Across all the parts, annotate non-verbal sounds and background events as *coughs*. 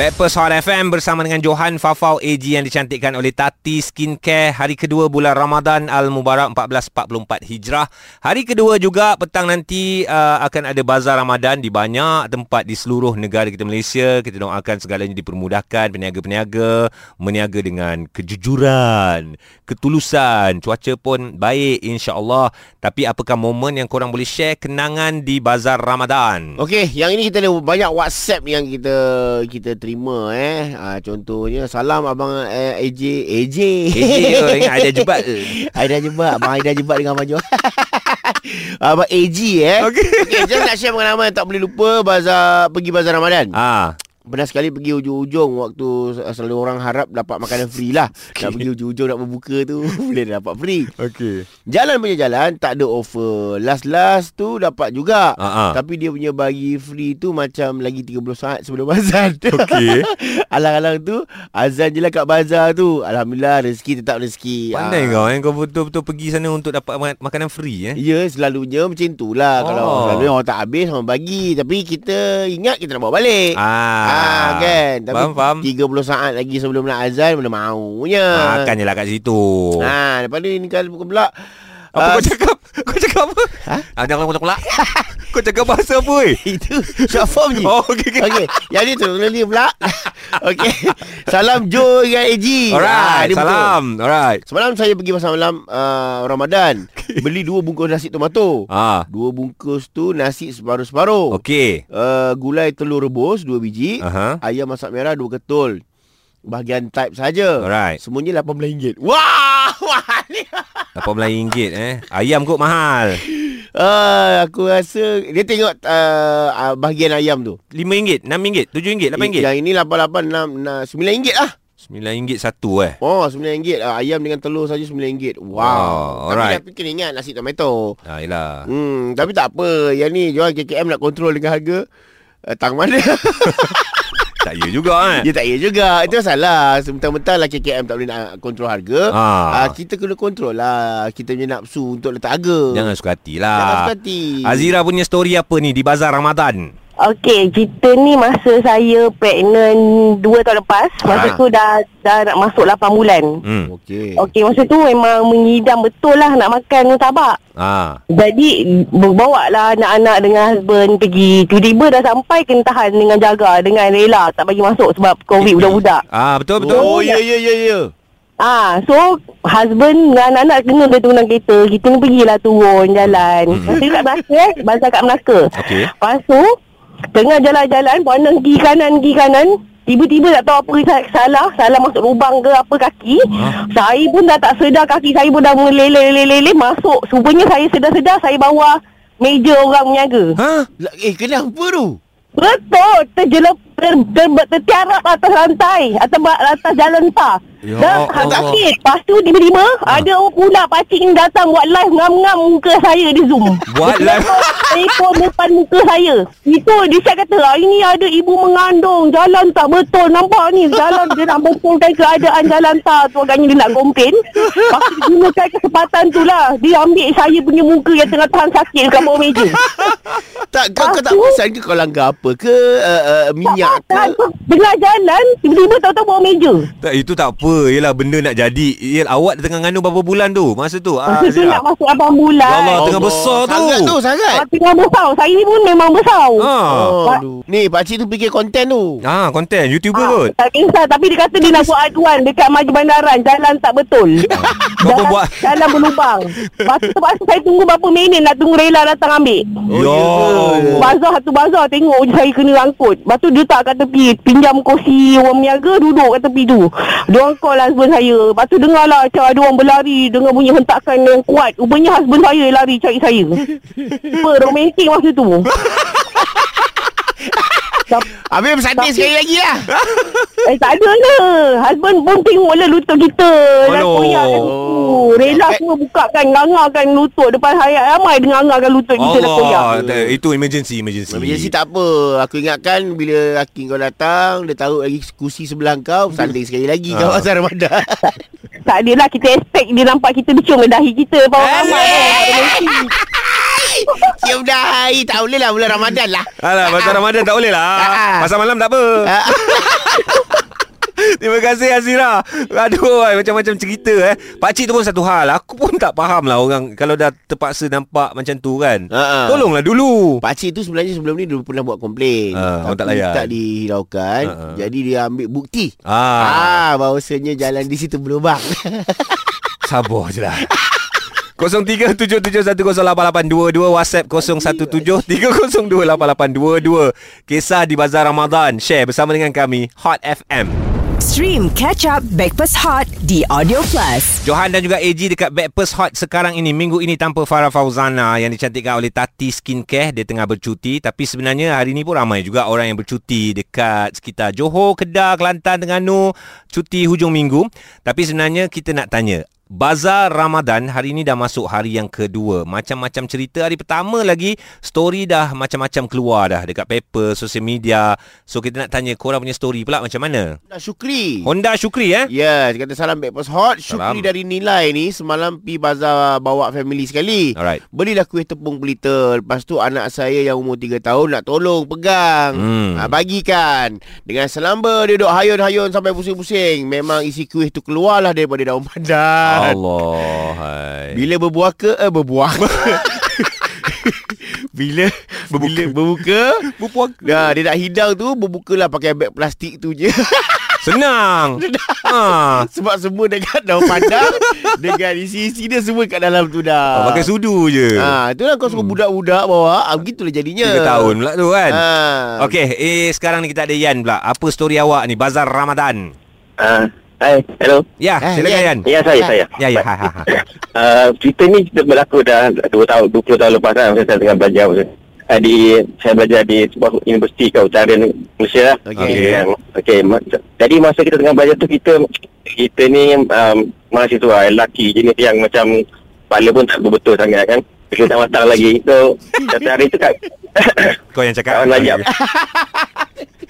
Backpast Hot FM bersama dengan Johan Fafau AG yang dicantikkan oleh Tati Skincare hari kedua bulan Ramadan Al-Mubarak 1444 Hijrah. Hari kedua juga petang nanti uh, akan ada bazar Ramadan di banyak tempat di seluruh negara kita Malaysia. Kita doakan segalanya dipermudahkan, peniaga-peniaga meniaga dengan kejujuran, ketulusan, cuaca pun baik insya-Allah. Tapi apakah momen yang korang boleh share kenangan di bazar Ramadan? Okey, yang ini kita ada banyak WhatsApp yang kita kita terima eh. Ha, contohnya salam abang eh, AJ AJ. AJ ke? Ingat Aida Jebat ke? Aida Jebat, abang Aida Jebat dengan Abang Jo. *laughs* abang AG eh. Okey. okay just nak share pengalaman yang tak boleh lupa bazar pergi bazar Ramadan. Ah, Pernah sekali pergi ujung-ujung waktu selalu orang harap dapat makanan free lah. *laughs* Okay. Nak pergi ujung-ujung nak berbuka tu *laughs* boleh dapat free. okey. Jalan punya jalan tak ada offer. Last-last tu dapat juga. Ah. Tapi dia punya bagi free tu macam lagi 30 saat sebelum azan. *laughs* Okey. Alang-alang tu azan je lah kat bazar tu. Alhamdulillah rezeki tetap rezeki. Pandai Ah. kau eh Kau betul-betul pergi sana Untuk dapat ma- makanan free eh Ya selalunya macam tu lah Oh. Kalau selalunya orang tak habis Orang bagi Tapi kita ingat kita nak bawa balik Ah, Ah, kan? Tapi Faham faham. 30 saat lagi sebelum nak azan Mana maunya. Makan je lah kat situ. Ha, lepas ni ni kan pula Apa ah, kau cakap? Kau cakap apa? Ha? ah, Jangan pula *laughs* Kau cakap bahasa apa weh *laughs* Itu short form je Oh okey okey Okey, yang ni tu ni pula. *laughs* Okey. Salam Jo dengan AG. Ah, Alright betul. Salam Alright Semalam saya pergi pasar malam uh, Ramadan. Beli dua bungkus nasi tomato. Ah, Dua bungkus tu nasi separuh-separuh. Okey Uh, gulai telur rebus dua biji. Aha. Ayam masak merah dua ketul. Bahagian type saja. Alright. Semuanya RM18. Wah, *laughs* mahal ni. RM18 eh Ayam kot mahal Uh, aku rasa dia tengok uh, bahagian ayam tu. RM5 RM6 RM7 RM8 Yang ini 88 6 9 ringgit lah. RM9 satu eh Oh RM9 uh, Ayam dengan telur saja RM9 Wow Oh, alright. Tapi dah kena ingat nasi tomato Ah, yelah Hmm, tapi tak apa. Yang ni jual KKM nak kontrol dengan harga uh, tang mana. *laughs* Tak ya juga eh Dia tak ya juga. Itu salah. Sebentar-bentar lah KKM tak boleh nak kontrol harga. Ah. Uh, kita kena kontrol lah kita punya nafsu untuk letak harga. Jangan suka hati lah Jangan suka hati. Azira punya story apa ni Di bazar Ramadan Okey, cerita ni masa saya pregnant 2 tahun lepas. Masa tu dah dah nak masuk 8 bulan. Hmm Okey. Okey, masa tu memang mengidam betul lah nak makan mutabak. Ah, Jadi berbawa lah anak-anak dengan husband pergi. Tiba-tiba dah sampai kena tahan dengan jaga dengan rela tak bagi masuk sebab COVID budak-budak. ah betul betul. Oh, ya ya ya ya. Ah, so husband dengan anak-anak kena dia turun kereta. Kita ni pergilah turun jalan. Hmm. Masa kat Melaka eh, bazar kat Melaka. Okey. Lepas tu Tengah jalan-jalan Pandang kiri kanan Kiri kanan Tiba-tiba tak tahu apa saya salah Salah masuk lubang ke apa kaki Ha? Saya pun dah tak sedar Kaki saya pun dah meleleh-leleh Masuk Rupanya saya sedar-sedar Saya bawa Meja orang menyaga Ha? Lah, Eh kenapa tu? Betul Terjelep ter, ter, ter, Tertiarap atas lantai Atas, ba- atas jalan tar Ya Dah Allah. sakit Lepas tu tiba-tiba Ha. Ada orang pula Pakcik ni datang Buat live ngam-ngam Muka saya di zoom. *laughs* Buat live? Telefon depan muka saya. Itu dia cakap kata Hari ni ada ibu mengandung. Jalan tak betul. Nampak ni Jalan dia nak betulkan keadaan jalan tak. Tu agaknya dia nak komplain. Lepas tu gunakan kesempatan tu lah. Dia ambil saya punya muka Yang tengah tahan sakit Dekat bawah meja. *laughs* Tak kau, kau tak perasan ke kau langgar apa ke uh, uh, minyak ke? Tak, tak, Tengah jalan Tiba-tiba tahu-tahu bawah meja. Tak, itu tak apa. Yelah benda nak jadi. Yelah, awak dah tengah ngandung berapa bulan tu? Masa tu. Ah, Masa tu Azira. nak masuk 8 bulan Ya Allah, tengah besar tu. Sangat tu, sangat. Ah, Tengah besar Saya ni pun memang besar Ah. Oh, aduh. Ni pakcik tu fikir konten tu. Ah, konten YouTuber Ah, kot. Tak kisah Tapi dia kata dia nak buat aduan Dekat maju bandaran Jalan tak betul *laughs* Kau pun jalan, buat. Jalan berlubang Lepas tu terpaksa saya tunggu berapa minit Nak tunggu rela datang ambil Oh, Ya ya? Allah. Bazar satu bazar Tengok je saya kena angkut Lepas tu dia tak kat tepi Pinjam kursi orang meniaga Duduk kat tepi tu Diorang call husband saya. Lepas tu dengar lah Macam ada orang berlari Dengan bunyi hentakan yang kuat. Rupanya husband saya lari cari saya. *laughs* Apa romantik masa tu *laughs* Habis bersantai sekali lagi lah. *laughs* Eh tak ada lah Husband pun tengok lah lutut kita Dah Aduh. koyak Rela Eh. semua bukakan Ngangarkan lutut Depan hayat ramai Dia ngangarkan lutut kita dah koyak Itu emergency, emergency. Emergency tak apa. Aku ingatkan bila laki kau datang, dia taruh lagi kursi sebelah kau, bersantai sekali lagi kau Ah. pasal Ramadan. *laughs* Tak ada lah Kita expect dia nampak kita Dia cium dahi kita orang Eh. ramai *laughs* ada mesti. Cium dahi Tak boleh lah Bulan Ramadan lah Alah, *laughs* pasal Ramadan tak boleh lah. Ah. Pasal malam tak apa. *laughs* Terima kasih Azira. Aduh, macam-macam cerita eh. Pakcik tu pun satu hal. Aku pun tak faham lah orang kalau dah terpaksa nampak macam tu kan. Ah. Tolonglah dulu. Pakcik tu sebenarnya sebelum ni Dia pernah buat komplain Ah, orang tak layan. tak dihiraukan ah. Jadi dia ambil bukti Ah, Ah, bahawasanya jalan di situ berlubang. *laughs* sabar je lah. 0377108822 WhatsApp 0173028822 Kisah di Bazar Ramadan Share bersama dengan kami Hot FM Stream Catch Up Backpass Hot di Audio Plus. Johan dan juga AG dekat Backpast Hot sekarang ini Minggu ini tanpa Farah Fauzana Yang dicantikkan oleh Tati Skincare. Dia tengah bercuti Tapi sebenarnya hari ini pun ramai juga orang yang bercuti Dekat sekitar Johor, Kedah, Kelantan, Terengganu Cuti hujung minggu. Tapi sebenarnya kita nak tanya Bazar Ramadan hari ini dah masuk hari yang kedua. Macam-macam cerita hari pertama lagi story dah macam-macam keluar dah dekat paper, sosial media. So kita nak tanya korang punya story pula macam mana? Dah Syukri. Honda Syukri eh? Ya, dia kata salam Backpass Hot. Syukri Salam. dari Nilai ni semalam pi bazar bawa family sekali. Alright. Belilah kuih tepung pelita. Lepas tu anak saya yang umur 3 tahun nak tolong pegang. Hmm. Ha, bagikan. Dengan selamba dia duduk hayun-hayun sampai pusing-pusing. Memang isi kuih tu keluarlah daripada daun pandan. Allah. Hai. Bila berbuaka, eh berbuah. *laughs* bila bila berbuka, Berpuak. dah dia nak hidang tu berbukalah pakai beg plastik tu je. *laughs* Senang. ha. Sebab semua dekat daun pandang *laughs* dengan isi-isi dia semua kat dalam tu dah. Oh, pakai sudu je. Ha, itulah kau suruh budak-budak bawa, ah, begitulah jadinya. Tiga tahun pula tu kan. Ha. Okey, eh sekarang ni kita ada Yan pula. Apa story awak ni Bazar Ramadan? Ah, hai, hello. Ya, Eh, silakan Yan. Yan. Ya, saya, saya. Ya, ya. Ha, ha, ha. Uh, *laughs* cerita ni kita berlaku dah 2 tahun, 20 tahun lepas kan. Saya tengah belajar. Uh, di, saya belajar di sebuah universiti kat utara Malaysia lah. Okey. Okay. Okay. ma- jadi masa kita tengah belajar tu, kita kita ni um, mahasiswa lelaki jenis yang macam kepala pun tak betul sangat kan. Kita tak matang lagi. So, satu hari tu kat Kau yang cakap. Kawan ajak. *laughs* *laughs*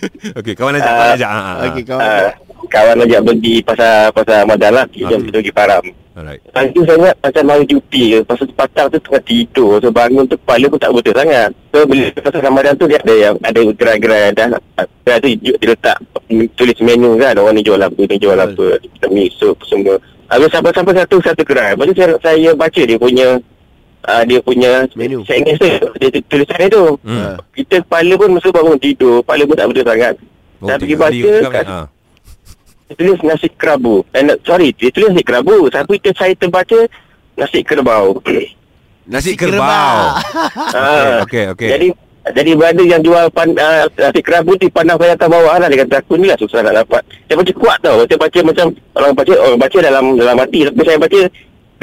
*laughs* Okey, kawan ajak, Ah, kawan ajak. Ha, ha. Okey, kawan. uh, kawan ajak pergi pasar pasar Ramadan lah. Kita Ah. kita pergi Param. Alright. Pagi tu saya ingat macam hari cuti ke. Pasal petang tu tengah tidur. So bangun tu kepala pun tak betul sangat. So bila pasal Ramadan tu dia ada yang ada gerai-gerai dah. Gerai tu dia dia letak tulis menu kan. Orang ni jual apa, ni jual apa. Kita miso semua. Habis sampai-sampai satu satu gerai. Lepas tu saya, saya baca dia punya uh, dia punya Menu. Saya ingat dia tu- tulisan dia tu. Hmm. Kita kepala pun masa bangun tidur. Kepala pun tak betul sangat. Oh, saya pergi tiga kali baca kat, ha. dia tulis nasi kerabu. Eh, no, sorry, dia tulis nasi kerabu. Tapi kita saya terbaca nasi kerbau. *coughs* Nasi kerbau. *laughs* Ah, Okey, okey. Jadi jadi berada yang jual pan, uh, nasi kerabu di pandang saya atas bawah lah. Dia kata aku ni lah susah nak dapat. Saya baca kuat tau. Saya baca macam orang baca orang baca dalam dalam hati. Tapi saya baca.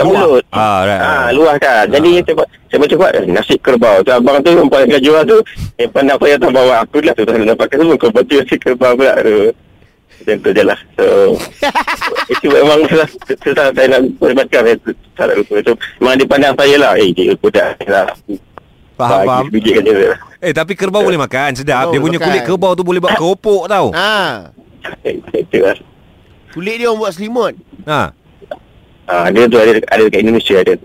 Mulut. Ah, right, Ah, right. luar kan. Jadi saya baca kuat eh, nasi kerbau. So, abang tu yang paling jual tu yang pandang saya atas bawah. Aku lah susah nak dapatkan semua. Kau baca nasi kerbau pula tu. Macam tu je lah. So, *laughs* itu memang susah, susah saya nak perbatkan. Saya susah nak lupa. So, memang dia pandang saya lah. Eh, dia budak lah. Faham, faham. Biji kan dia. Eh, tapi kerbau boleh makan. Sedap. Kerbau Dia punya makan. kulit kerbau tu boleh buat keropok tau. Ha. Itu lah. Kulit dia orang buat selimut. Ha. Ah, dia tu ada, ada dekat Indonesia ada. *laughs*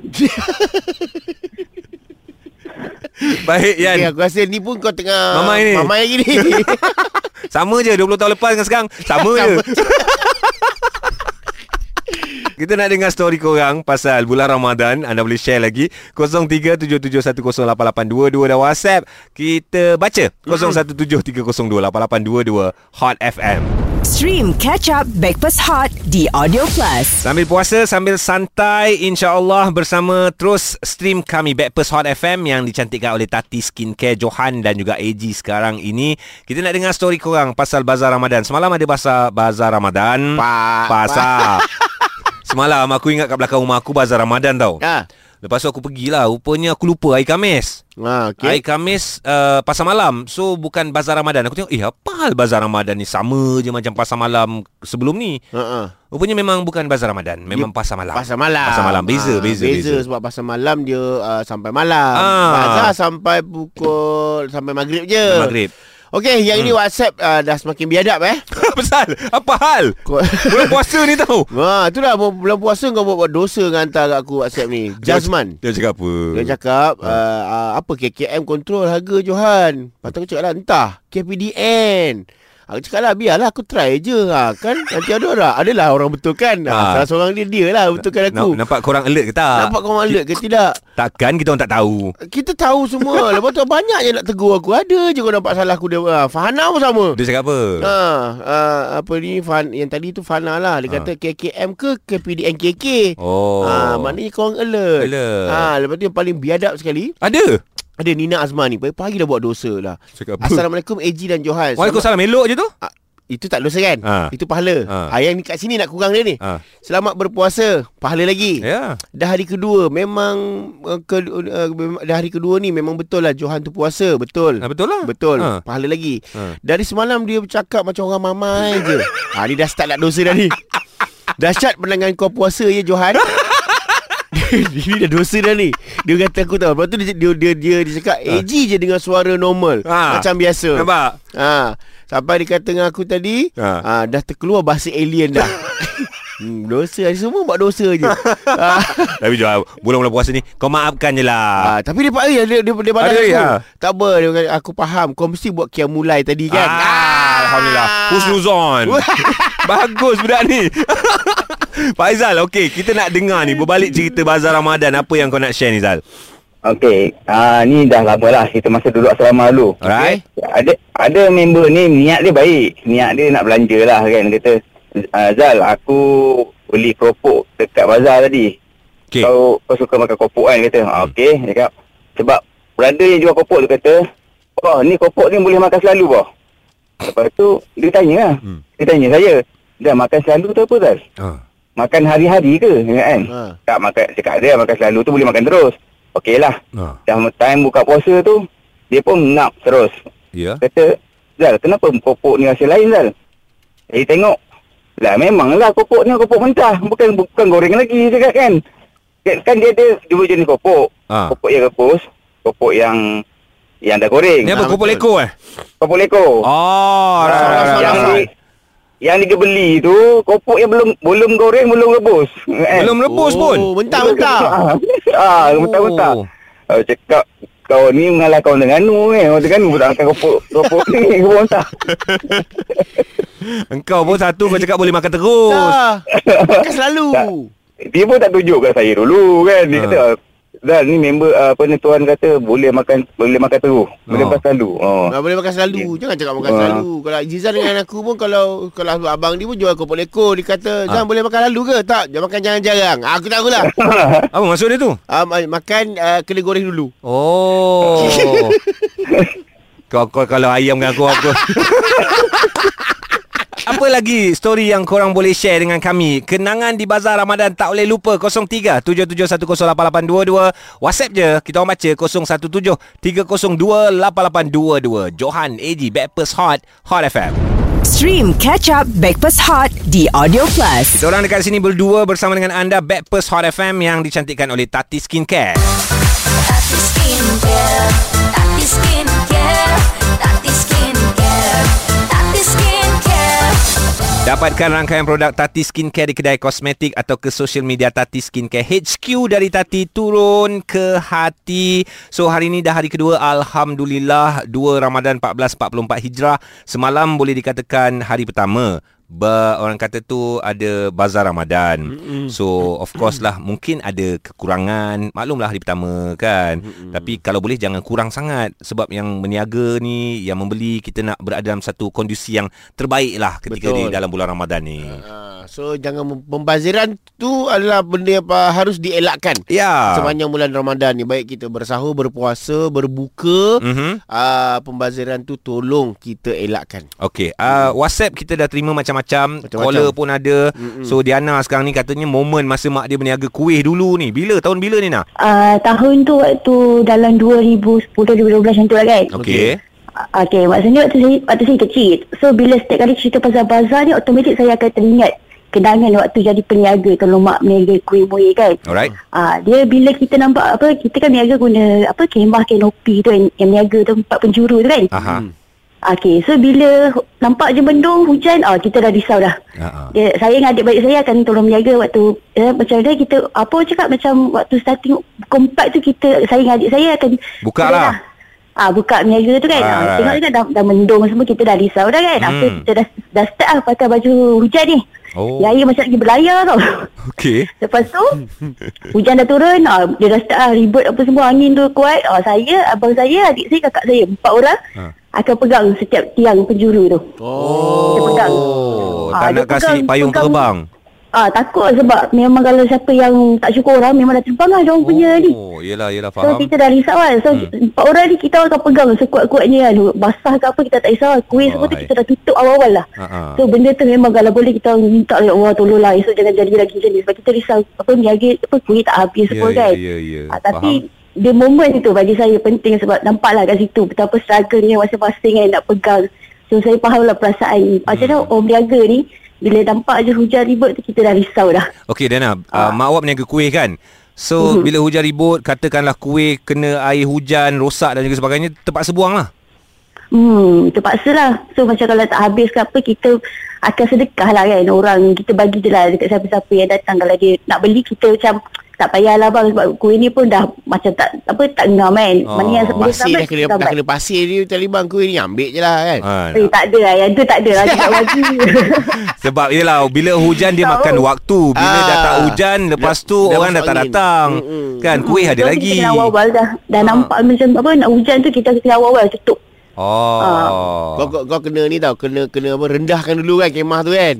Baik, Yan. Okay, aku rasa ni pun kau tengah Mamai ni. Mamai lagi ni. *laughs* Sama je 20 tahun lepas dengan sekarang. Sama je. *laughs* Kita nak dengar story korang Pasal bulan Ramadan. Anda boleh share lagi. 0377108822 Dan WhatsApp. Kita baca. 0173028822 Hot FM Stream Catch Up Backpass Hot di Audio Plus. Sambil puasa, sambil santai InsyaAllah bersama terus stream kami Backpast Hot FM Yang dicantikkan oleh Tati Skincare Johan dan juga AG sekarang ini. Kita nak dengar story korang pasal Bazar Ramadan. Semalam ada pasal Bazar Ramadan? Pa- Pasar *laughs* Semalam aku ingat kat belakang rumah aku Bazar Ramadan tau. Ha. Lepas tu aku pergilah Rupanya aku lupa hari Khamis Ha, okay. Hari. Khamis uh, pasar malam So bukan Bazar Ramadan Aku tengok Eh apa hal Bazar Ramadan ni Sama je macam pasar malam sebelum ni ah. Rupanya memang bukan Bazar Ramadan Memang pasar malam Pasar malam. Pasar malam Beza Ah, beza, beza sebab pasar malam dia uh, sampai malam. Ah. Bazar sampai pukul sampai maghrib je. Maghrib Okey, yang Hmm. ini WhatsApp uh, dah semakin biadab eh. *laughs* Pasal Apa hal Bulan puasa ni tahu *laughs* Ha, itulah bu- bulan puasa kau buat, buat dosa dengan hantar kat aku WhatsApp ni. Jazman. Dia cakap apa Dia cakap uh, uh, apa KKM kontrol harga Johan. Tu aku cakap lah entah KPDN. Aku cakap lah biarlah aku try je. Ha, kan? Nanti ada orang adalah orang betulkan ha. Ha. salah seorang dia dia lah betulkan aku. Nampak korang alert ke tak? Nampak kau alert ke tidak? Takkan kita orang tak tahu. Kita tahu semua. *laughs* Lepas tu banyak je nak tegur aku. Ada je kau nampak salah aku dia. Ha, Fahana pun sama. Dia cakap apa? Ha, uh, apa ni? Fan, yang tadi tu Fana lah. Dia Ha. kata KKM ke KPDN KK Oh. Ha, maknanya kau orang alert. Alert. Ha, lepas tu yang paling biadab sekali. Ada ada Nina Azman ni. Pagi-pagi dah buat dosa lah. Cakap Assalamualaikum AG dan Johan. Waalaikumsalam Elok je tu Ah, itu tak dosa kan? Ha. Itu pahala. Ha. Ha. yang ni kat sini nak kurang dia ni. ha. Selamat berpuasa. Pahala lagi. Ya Dah hari kedua memang uh, ke, uh, dah hari kedua ni memang betul lah Johan tu puasa. Betul. ha, Betul lah Betul. ha. Pahala lagi. Ha. Dari semalam dia bercakap macam orang mamai je. ha, ni dah start nak dosa dah ni. *laughs* Dahsyat pandangan kau puasa ya Johan. *laughs* *laughs* Ini dah dosa dah ni Dia kata aku tahu Lepas tu dia, dia, dia, dia, dia cakap AG je dengan suara normal Ha. Macam biasa Nampak ha. Sampai dia kata dengan aku tadi Ha. ha. Dah terkeluar bahasa alien dah *laughs* hmm, Dosa Semua buat dosa je *laughs* ha. Tapi Johan Bulan-bulan puasa ni Kau maafkan je lah ha. Tapi dia, dia, dia, dia, dia aku ha. Tak apa dia Aku faham Kau mesti buat kiam mulai tadi kan ah, Alhamdulillah Husnuzon Bagus budak ni *laughs* Faizal Okay kita nak dengar ni Berbalik cerita Bazar Ramadan Apa yang kau nak share ni Zal Okey, ah ni dah lama lah kita masa duduk asrama dulu. Alright Ada ada member ni niat dia baik. Niat dia nak belanja lah kan. Dia kata, ah, Zal, aku beli keropok dekat bazar tadi. Okay Kau kau suka makan keropok kan? Dia kata, ah, okey. Dia kata, sebab brother yang jual keropok tu kata, oh ni keropok ni boleh makan selalu boh. Lepas tu dia tanya lah. Hmm. Dia tanya saya, dah makan selalu tu apa Zal? ah. Makan hari-hari ke? Kan? Ha. Tak makan, cakap dia makan selalu tu boleh makan terus. Okey lah. Ah. Dah time buka puasa tu Dia pun nak terus Ya Kata Zal kenapa kopok ni rasa lain Zal Saya tengok Lah memanglah kopok ni kopok mentah Bukan bukan goreng lagi cakap kan Kan kan dia ada dua jenis kopok Ah. Kopok yang rebus Kopok yang Yang dah goreng Ni apa Ah, kopok betul. leko eh Kopok leko Oh Ah, right, right, right, yang right. di, yang dia beli tu kopok yang belum belum goreng belum rebus kan? Belum rebus pun Oh, mentah-mentah *laughs* ah mentah-mentah Oh. Oh. cakap kau ni mengalah kau dengan Anu eh. Orang Terengganu *laughs* pun tak makan kopok kopok ni kopok mentah. *laughs* Engkau pun satu Kau cakap boleh makan terus Dah Makan selalu Tak. Dia pun tak tunjuk kat saya dulu kan. Dia Ha. kata Zal ni member uh, apa ni tuan kata boleh makan boleh makan terus. Boleh Oh. makan selalu. Oh. Tak boleh makan selalu Jangan cakap makan Ah. selalu Kalau Zizan dengan aku pun Kalau kalau abang dia pun jual kopok leko Dia kata Ah. Zan boleh makan lalu ke Tak Jangan makan jarang-jarang Ah, Aku tahu lah *laughs* Apa maksud dia tu uh, Makan uh, kena goreng dulu Oh *laughs* Kau, kau kalau ayam dengan aku apa *laughs* Apa lagi story yang korang boleh share dengan kami? Kenangan di Bazar Ramadan tak boleh lupa 03 77108822 WhatsApp je Kita orang baca 017 302 8822 Johan AG Backpast Hot Hot FM Stream Catch Up Backpass Hot di Audio Plus. Kita orang dekat sini berdua bersama dengan anda Backpast Hot FM yang dicantikkan oleh Tati Skincare, Tati Skincare, Dapatkan rangkaian produk Tati Skincare di kedai kosmetik atau ke social media Tati Skincare. HQ dari Tati turun ke hati. So hari ini dah hari kedua Alhamdulillah 2 Ramadan 1444 Hijrah. Semalam boleh dikatakan hari pertama. Ba, orang kata tu ada bazar Ramadan. Mm-hmm. So of course lah mungkin ada kekurangan. Maklumlah hari pertama kan. Mm-hmm. Tapi kalau boleh jangan kurang sangat sebab yang meniaga ni, yang membeli kita nak berada dalam satu kondisi yang terbaik lah ketika Betul. di dalam bulan Ramadan ni. uh, So jangan Pembaziran tu adalah benda yang apa, harus dielakkan Ya. Sepanjang bulan Ramadan ni Baik kita bersahur, berpuasa, berbuka Mhm. uh, Pembaziran tu tolong kita elakkan Okey, uh, WhatsApp kita dah terima macam-macam. Macam-macam. Caller pun ada. Mm-mm. So Diana sekarang ni katanya momen masa mak dia berniaga kuih dulu ni. Bila tahun bila ni nak? Uh, tahun tu waktu dalam 2010-2012 macam tu lah kan. Okey. Uh, okay, maksudnya waktu saya, waktu saya kecil. So, bila setiap kali cerita pasal bazar ni, automatik saya akan teringat kenangan waktu jadi peniaga kalau mak meniaga kuih muih kan. Alright. Ah, dia bila kita nampak apa kita kan niaga guna apa kemah kanopi tu yang, yang niaga tu empat penjuru tu kan. Aha. Okey, so bila nampak je mendung hujan, ah kita dah risau dah. Ha. Dia, saya dengan adik-adik saya akan tolong menjaga waktu eh, macam dia kita apa cakap macam waktu starting 4 tu kita saya dengan adik saya akan Buka lah. Ah buka menjaga tu kan. Ah, Alright. tengok kan dah, dah mendung semua kita dah risau dah kan. Apa Hmm. kita dah dah start lah pakai baju hujan ni. Oh. Dia air macam lagi berlayar tau. Okey. *laughs* Lepas tu Hujan dah turun ah, Dia dah start ah, ribut apa semua Angin tu kuat ah, Saya, abang saya, adik saya, kakak saya Empat orang Ha. Akan pegang setiap tiang penjuru tu Oh. Dia pegang. Oh, Ah, tak nak kasih pegang- payung pegang- terbang. Ah Takut sebab Memang kalau siapa yang Tak syukur orang Memang dah terbang lah Diorang punya ni. Oh, yelah, yelah, So faham. kita dah risau kan? So Hmm. empat orang ni Kita akan pegang sekuat-kuatnya kan? Basah ke apa Kita tak risau. Kuih semua tu kita dah tutup awal-awal lah. Ha. So benda tu memang Kalau boleh kita minta Ya Allah tolonglah. Esok jangan jadi lagi macam ni. Sebab kita risau Apa niaga Apa kuih tak habis Ya, semua ya, kan? ya, ya. Ah, Tapi Dia momen itu bagi saya penting Sebab nampaklah kat situ Betapa struggle-nya masing-masing kan Nak pegang. So saya faham lah perasaan ni. Macam mana Hmm. orang berniaga ni Bila nampak je hujan ribut tu Kita dah risau dah Okey Dana, uh, Ah. mak awak berniaga kuih kan? So Mhm. bila hujan ribut katakanlah kuih kena air hujan rosak dan juga sebagainya terpaksa buang lah. Hmm, terpaksa lah. So macam kalau tak habis ke apa, kita akan sedekah lah kan. Orang kita bagi je lah dekat siapa-siapa yang datang. Kalau dia nak beli, kita macam tak payahlah bang sebab kuih ni pun dah macam tak apa tak ngam kan. Oh, Mana yang bila Pasir dah kena, dah kena pasir ni Taliban kuih ni Ambil je lah kan Ha, Eh tak ada lah Yang tu tak ada lah Dia tak *laughs* bagi sebab yelah bila hujan dia makan waktu. Bila Ah. dah tak hujan lepas tu Dah- dah orang dah tak datang. Mm-mm. Kan kuih ada lagi. Kita awal-awal dah Dah Ah. nampak macam apa Nak hujan tu kita kena awal-awal tutup Oh. Kau, kau, kau kena ni tau Kena kena apa Rendahkan dulu kan Kemah tu kan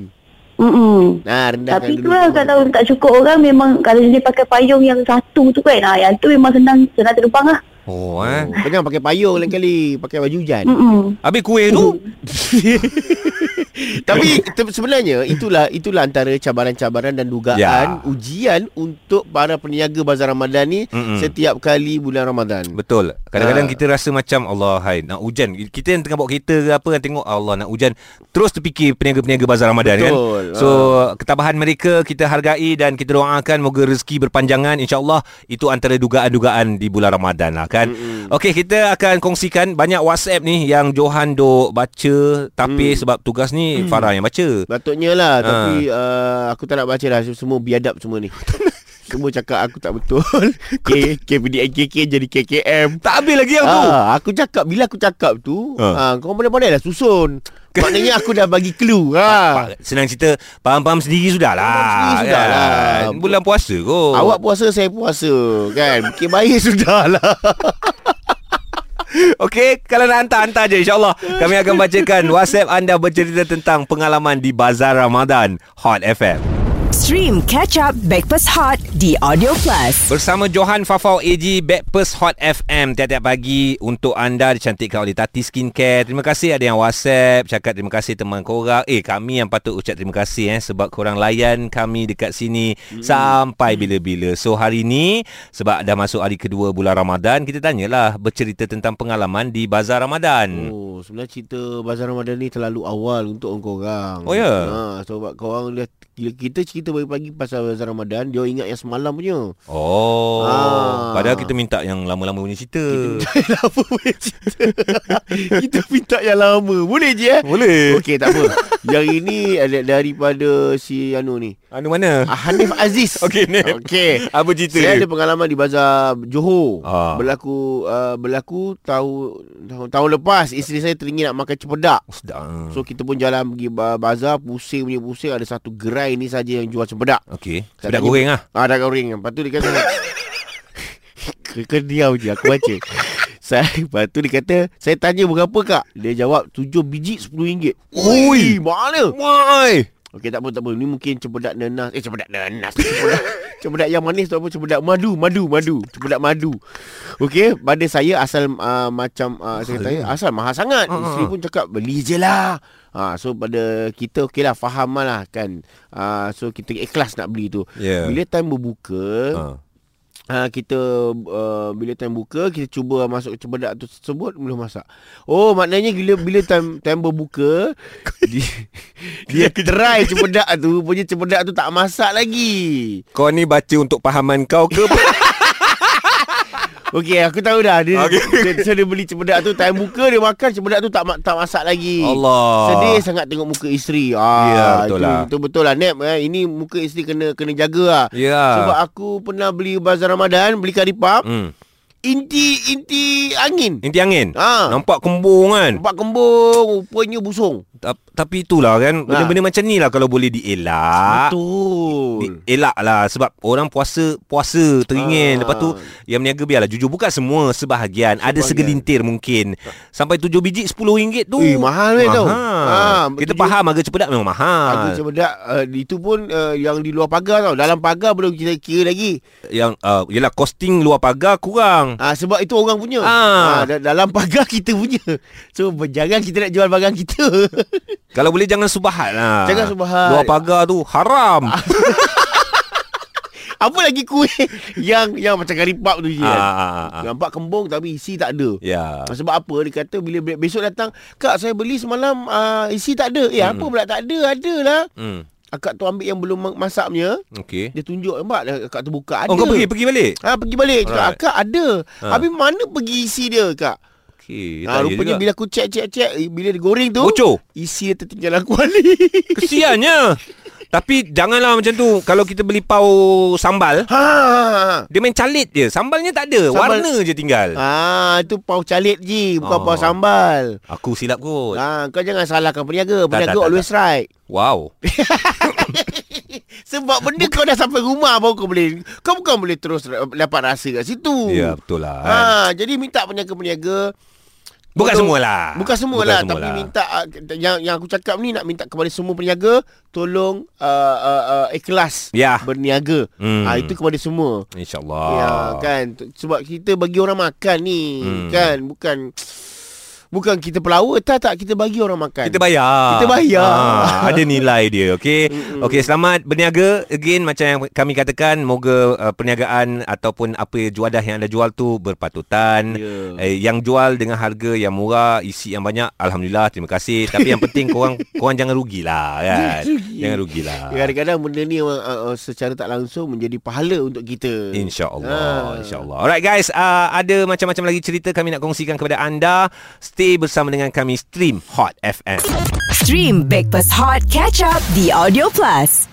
Mm-mm. Nah rendahkan Tapi tu dulu lah kemah. kalau tak cukup orang memang kalau dia pakai payung yang satu tu kan ah, yang tu memang senang senang terbang lah. Oh eh. Oh, Jangan pakai payung lain kali Pakai baju hujan Mm-mm. Habis kuih tu *laughs* Tapi te- sebenarnya itulah itulah antara cabaran-cabaran dan dugaan Ya. ujian untuk para peniaga bazar Ramadan ni Mm-mm. setiap kali bulan Ramadan. Betul. Kadang-kadang Ah. kita rasa macam Allah hai nak hujan. Kita yang tengah bawa kereta ke apa kan tengok Allah nak hujan. Terus terfikir peniaga-peniaga bazar Ramadan kan. Betul. So ketabahan mereka kita hargai dan kita doakan moga rezeki berpanjangan insya-Allah itu antara dugaan-dugaan di bulan Ramadan lah kan. Okey kita akan kongsikan banyak WhatsApp ni yang Johan dok baca tapi sebab tugas ni Farah yang baca. Patutnya lah Ah. Tapi uh, Aku tak nak baca lah Semua biadab semua ni *laughs* Semua cakap aku tak betul K, KPDNKK jadi KKM Tak habis lagi yang tu. Ah, aku cakap bila aku cakap tu, Ah. ah. kau pandai-pandai dah susun. Maknanya aku dah bagi clue. Ha. Senang cerita Faham-faham sendiri sudah lah Faham sendiri sudah lah. kan? Bulan puasa kot Awak puasa, saya puasa. Kan? Bikin baik *laughs* sudah lah. Okey, kalau nak hantar, hantar je insyaAllah. Kami akan bacakan *laughs* WhatsApp anda bercerita tentang pengalaman di Bazar Ramadan Hot FM. Stream Catch Up Backpass Hot di Audio Plus. Bersama Johan Fafau AG Backpast Hot FM tiap-tiap pagi untuk anda dicantikkan oleh Tati Skincare. Terima kasih ada yang WhatsApp cakap terima kasih teman korang. Eh kami yang patut ucap terima kasih eh sebab korang layan kami dekat sini hmm. sampai bila-bila. So hari ni sebab dah masuk hari kedua bulan Ramadan kita tanyalah bercerita tentang pengalaman di Bazar Ramadan. Oh, sebenarnya cerita Bazar Ramadan ni terlalu awal untuk orang. Oh, ya? Ha, sebab korang dah kita cerita pagi-pagi pasal Bazar Ramadan, dia ingat yang semalam punya. Oh. Ah. Padahal kita minta yang lama-lama punya cerita. *laughs* lama punya cerita. kita minta yang lama. Boleh je eh? Boleh. Okey, tak apa. yang ini ada daripada si Anu ni. Anu mana? Ah, Hanif Aziz. *laughs* Okey, Nip. Okey. Apa cerita Saya dia? ada pengalaman di bazar Johor. Ah. Berlaku uh, berlaku tahun tahun, tahun lepas isteri saya teringin nak makan cempedak. Oh, sedap. So kita pun jalan pergi ba- bazar pusing punya pusing ada satu gerai ni saja yang jual cempedak. Okey. Tanya- goreng ah. Ah dah goreng. Lepas tu dia kata *laughs* Kau diam je aku baca. *laughs* Saya lepas tu dia kata saya tanya berapa kak? Dia jawab 7 biji RM10. Oi, mana? Why? Okey tak apa tak apa. Ni mungkin cempedak nenas. Eh cempedak nenas. Cempedak, *laughs* cempedak yang manis tu apa? Cempedak madu, madu, madu. Cempedak madu. Okey, pada saya asal uh, macam uh, saya kata asal mahal sangat. Ha, Isteri pun cakap beli je lah. Ha, so pada kita okey lah faham lah kan. Uh, so kita ikhlas nak beli tu. Ya. Bila time berbuka, Ha. Ha, kita uh, bila time buka kita cuba masuk ke cempedak tu tersebut belum masak. Oh maknanya bila bila time time berbuka *laughs* dia, dia try cempedak tu punya cempedak tu tak masak lagi. Kau ni baca untuk pahaman kau ke? *laughs* Okey, aku tahu dah. Dia, okay. dia, so dia beli cempedak tu, time buka dia makan cempedak tu tak tak masak lagi. Allah. Sedih sangat tengok muka isteri. Ah, Ya, betul itu, lah. Betul betul lah Nep eh. Ini muka isteri kena kena jaga lah. Ya. Sebab aku pernah beli bazar Ramadan, beli karipap, Hmm. Inti inti angin. Inti angin. Ah. Nampak kembung kan. Nampak kembung, rupanya busung. Ta- Tapi itulah kan Benda-benda macam ni lah Kalau boleh dielak Betul. Di- Elak lah Sebab orang puasa Puasa teringin Ah. Lepas tu Yang meniaga biarlah Jujur bukan semua Sebahagian Ada Sebahagian. segelintir mungkin Sampai tujuh biji RM10 tu Eh, mahal weh tau. Ah, Kita tujuh- faham harga cepedak memang mahal Aku cempedak uh, itu pun uh, yang di luar pagar tau. Dalam pagar belum kita kira lagi. Yang uh, Yelah costing luar pagar kurang Ah sebab itu orang punya. Ah. Ah, da- dalam pagar kita punya. *laughs* So jangan kita nak jual barang kita. *laughs* Kalau boleh jangan subahat lah Jangan subahat. Luar pagar tu haram *laughs* Apa lagi kuih yang yang macam karipap tu je. Ah, kan? ah, ah, ah. Nampak kembung tapi isi tak ada. Ya Ah, Sebab apa dia kata bila be- besok datang, "Kak, saya beli semalam uh, isi tak ada." Eh, apa pula tak ada? Ada lah. Akak tu ambil yang belum ma- masak punya, Okay dia tunjuk nampak akak tu buka ada. Oh kau pergi Pergi balik Ha, pergi balik cakap, Alright. akak ada. Ha. Habis mana pergi isi dia, kak? Okay Ha, rupanya bila aku cek cek cek bila dia goreng tu Bocor isi dia tertinggal kuali. *laughs* Kesiannya Tapi janganlah macam tu Kalau kita beli pau sambal ha. Dia main calit je Sambalnya tak ada Sambal- Warna je tinggal Ah, tu pau calit je, bukan Oh. pau sambal. Aku silap kot Ah, kau jangan salahkan peniaga. Peniaga tak, tak, always right. Wow *laughs* Sebab benda kau dah sampai rumah baru kau boleh kau bukan boleh terus dapat rasa kat situ. Ya betul lah kan? Ha, jadi minta peniaga-peniaga Bukan tolong- semualah Bukan semua Bukan lah semua Tapi lah. minta uh, yang, yang aku cakap ni Nak minta kepada semua peniaga Tolong uh, uh, uh, ikhlas Ya. Berniaga Hmm. ha, Itu kepada semua InsyaAllah Ya kan T- Sebab kita bagi orang makan ni Hmm. Kan Bukan Bukan kita pelawa Tak tak. Kita bagi orang makan. Kita bayar. Kita bayar. ha, Ada nilai dia Okay Okay selamat berniaga. Again macam yang kami katakan Moga uh, perniagaan Ataupun apa juadah yang anda jual tu Berpatutan. Ya. eh, Yang jual dengan harga yang murah Isi yang banyak Alhamdulillah terima kasih. Tapi yang penting korang *laughs* Korang jangan rugilah kan. Jangan rugilah. Kadang-kadang benda ni uh, uh, Secara tak langsung Menjadi pahala untuk kita. InsyaAllah Ah. InsyaAllah. Alright guys uh, Ada macam-macam lagi cerita Kami nak kongsikan kepada anda Stay bersama dengan kami Stream Hot FM Stream Breakfast Hot Catch Up di Audio Plus.